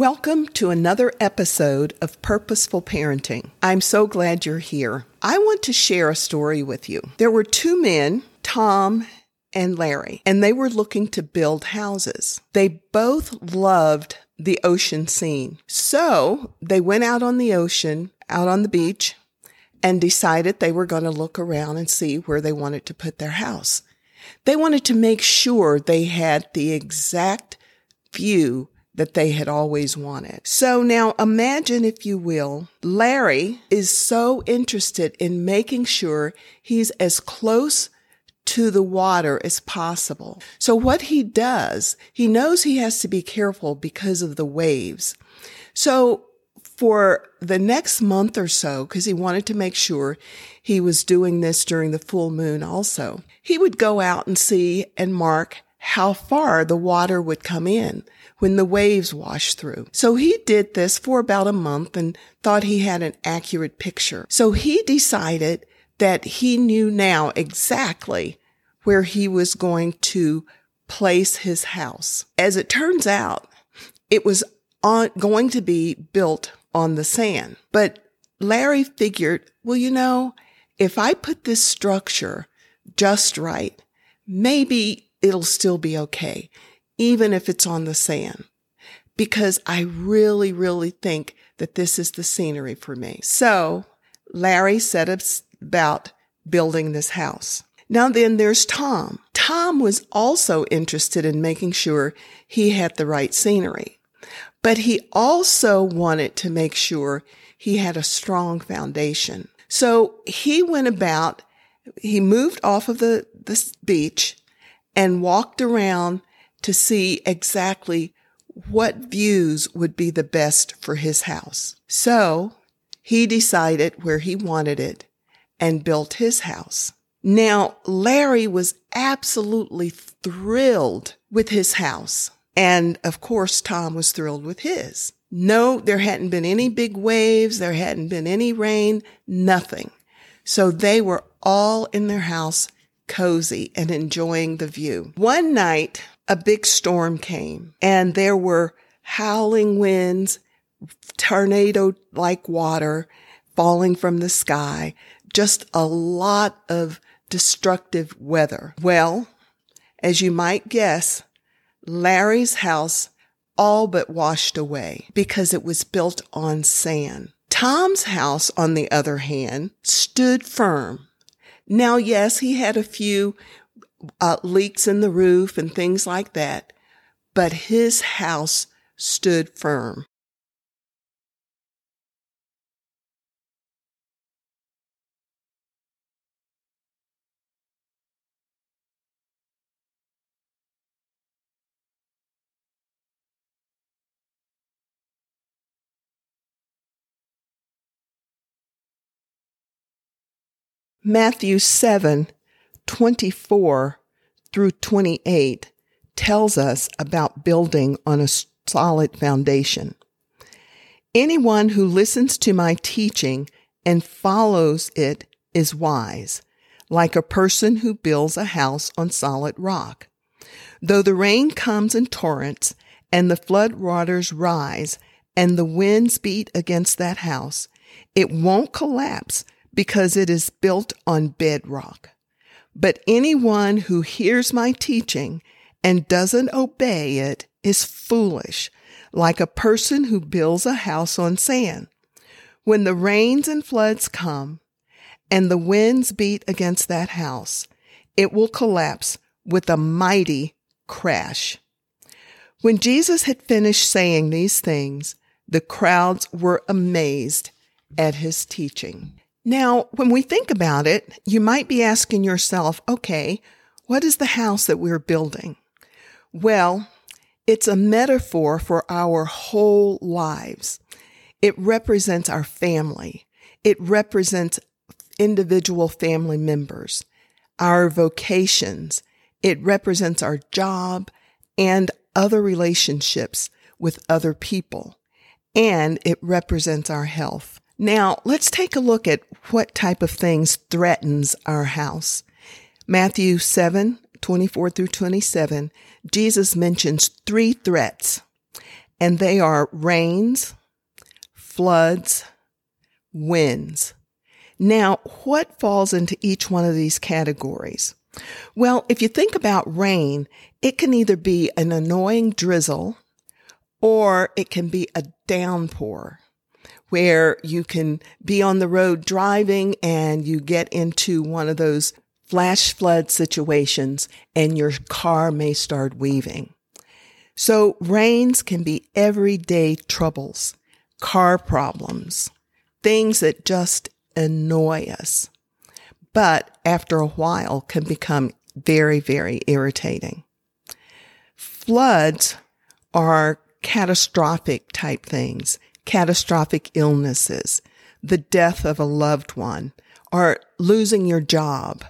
Welcome to another episode of Purposeful Parenting. I'm so glad you're here. I want to share a story with you. There were two men, Tom and Larry, and they were looking to build houses. They both loved the ocean scene. So they went out on the ocean, out on the beach, and decided they were going to look around and see where they wanted to put their house. They wanted to make sure they had the exact view that they had always wanted. So now imagine, if you will, Larry is so interested in making sure he's as close to the water as possible. So what he does, he knows he has to be careful because of the waves. So for the next month or so, because he wanted to make sure he was doing this during the full moon also, he would go out and see and mark how far the water would come in when the waves washed through. So he did this for about a month and thought he had an accurate picture. So he decided that he knew now exactly where he was going to place his house. As it turns out, it was on, going to be built on the sand. But Larry figured, well, you know, if I put this structure just right, maybe it'll still be okay, even if it's on the sand, because I really, really think that this is the scenery for me. So Larry set about building this house. Now then there's Tom. Tom was also interested in making sure he had the right scenery, but he also wanted to make sure he had a strong foundation. So he went about, he moved off of the, the beach and walked around to see exactly what views would be the best for his house. So he decided where he wanted it and built his house. Now, Larry was absolutely thrilled with his house. And of course, Tom was thrilled with his. No, there hadn't been any big waves. There hadn't been any rain, nothing. So they were all in their house cozy and enjoying the view. One night, a big storm came and there were howling winds, tornado like water falling from the sky, just a lot of destructive weather. Well, as you might guess, Larry's house all but washed away because it was built on sand. Tom's house, on the other hand, stood firm now, yes, he had a few uh, leaks in the roof and things like that, but his house stood firm. Matthew 7 24 through 28 tells us about building on a solid foundation. Anyone who listens to my teaching and follows it is wise, like a person who builds a house on solid rock. Though the rain comes in torrents and the flood waters rise and the winds beat against that house, it won't collapse because it is built on bedrock. But anyone who hears my teaching and doesn't obey it is foolish, like a person who builds a house on sand. When the rains and floods come and the winds beat against that house, it will collapse with a mighty crash. When Jesus had finished saying these things, the crowds were amazed at his teaching. Now, when we think about it, you might be asking yourself, okay, what is the house that we're building? Well, It's a metaphor for our whole lives. It represents our family. It represents individual family members, our vocations. It represents our job and other relationships with other people. And it represents our health. Now, let's take a look at what type of things threatens our house. Matthew 7, 24 through 27, Jesus mentions three threats, and they are rains, floods, winds. Now, what falls into each one of these categories? Well, if you think about rain, it can either be an annoying drizzle or it can be a downpour where you can be on the road driving and you get into one of those flash flood situations and your car may start weaving. So rains can be everyday troubles, car problems, things that just annoy us, but after a while can become very, very irritating. Floods are catastrophic type things, catastrophic illnesses, the death of a loved one, or losing your job,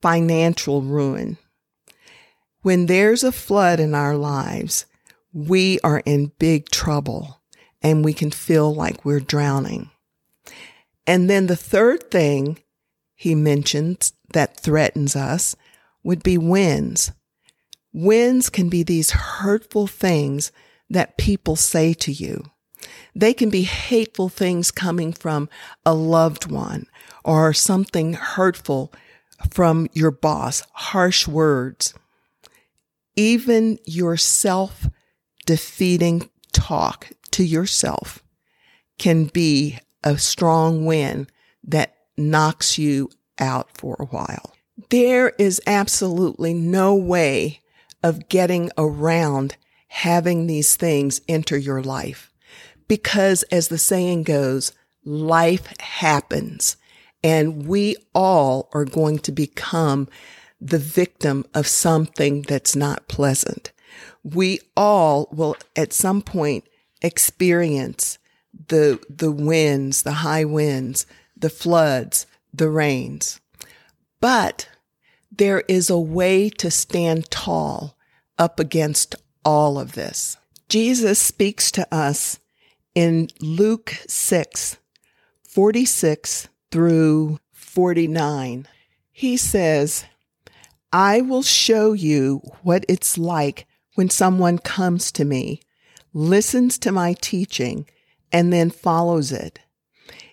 financial ruin. When there's a flood in our lives, we are in big trouble and we can feel like we're drowning. And then the third thing he mentions that threatens us would be winds. Winds can be these hurtful things that people say to you. They can be hateful things coming from a loved one or something hurtful from your boss, harsh words, even your self defeating talk to yourself can be a strong wind that knocks you out for a while. There is absolutely no way of getting around having these things enter your life because as the saying goes, life happens and we all are going to become the victim of something that's not pleasant. We all will at some point experience the, the winds, the high winds, the floods, the rains. But there is a way to stand tall up against all of this. Jesus speaks to us in Luke 6, 46 through 49, he says, I will show you what it's like when someone comes to me, listens to my teaching, and then follows it.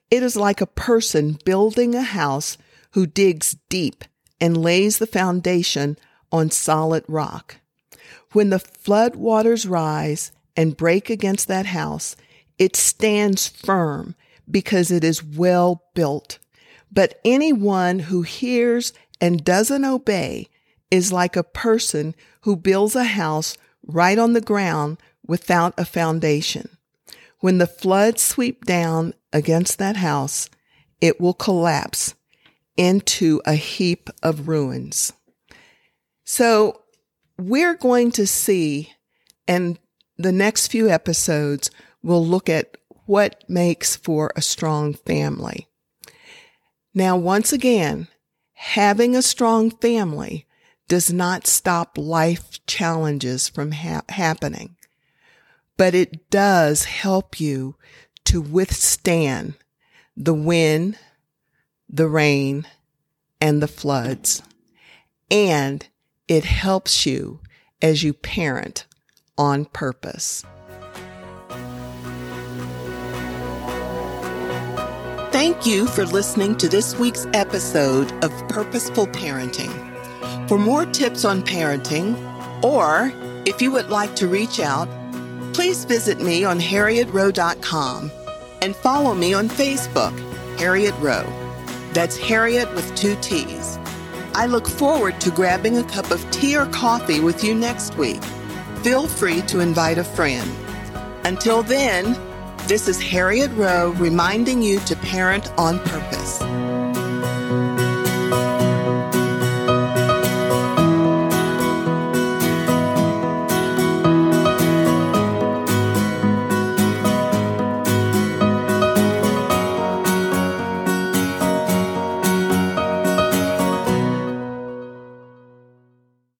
It is like a person building a house who digs deep and lays the foundation on solid rock. When the flood waters rise and break against that house, it stands firm because it is well built. But anyone who hears and doesn't obey is like a person who builds a house right on the ground without a foundation. When the floods sweep down against that house, it will collapse into a heap of ruins. So we're going to see, in the next few episodes, we'll look at what makes for a strong family. Now, once again, having a strong family does not stop life challenges from ha- happening, but it does help you to withstand the wind, the rain, and the floods. And it helps you as you parent on purpose. Thank you for listening to this week's episode of Purposeful Parenting. For more tips on parenting, or if you would like to reach out, please visit me on harrietrowe.com and follow me on Facebook, Harriet Rowe. That's Harriet with two T's. I look forward to grabbing a cup of tea or coffee with you next week. Feel free to invite a friend. Until then, this is Harriet Rowe reminding you to parent on purpose.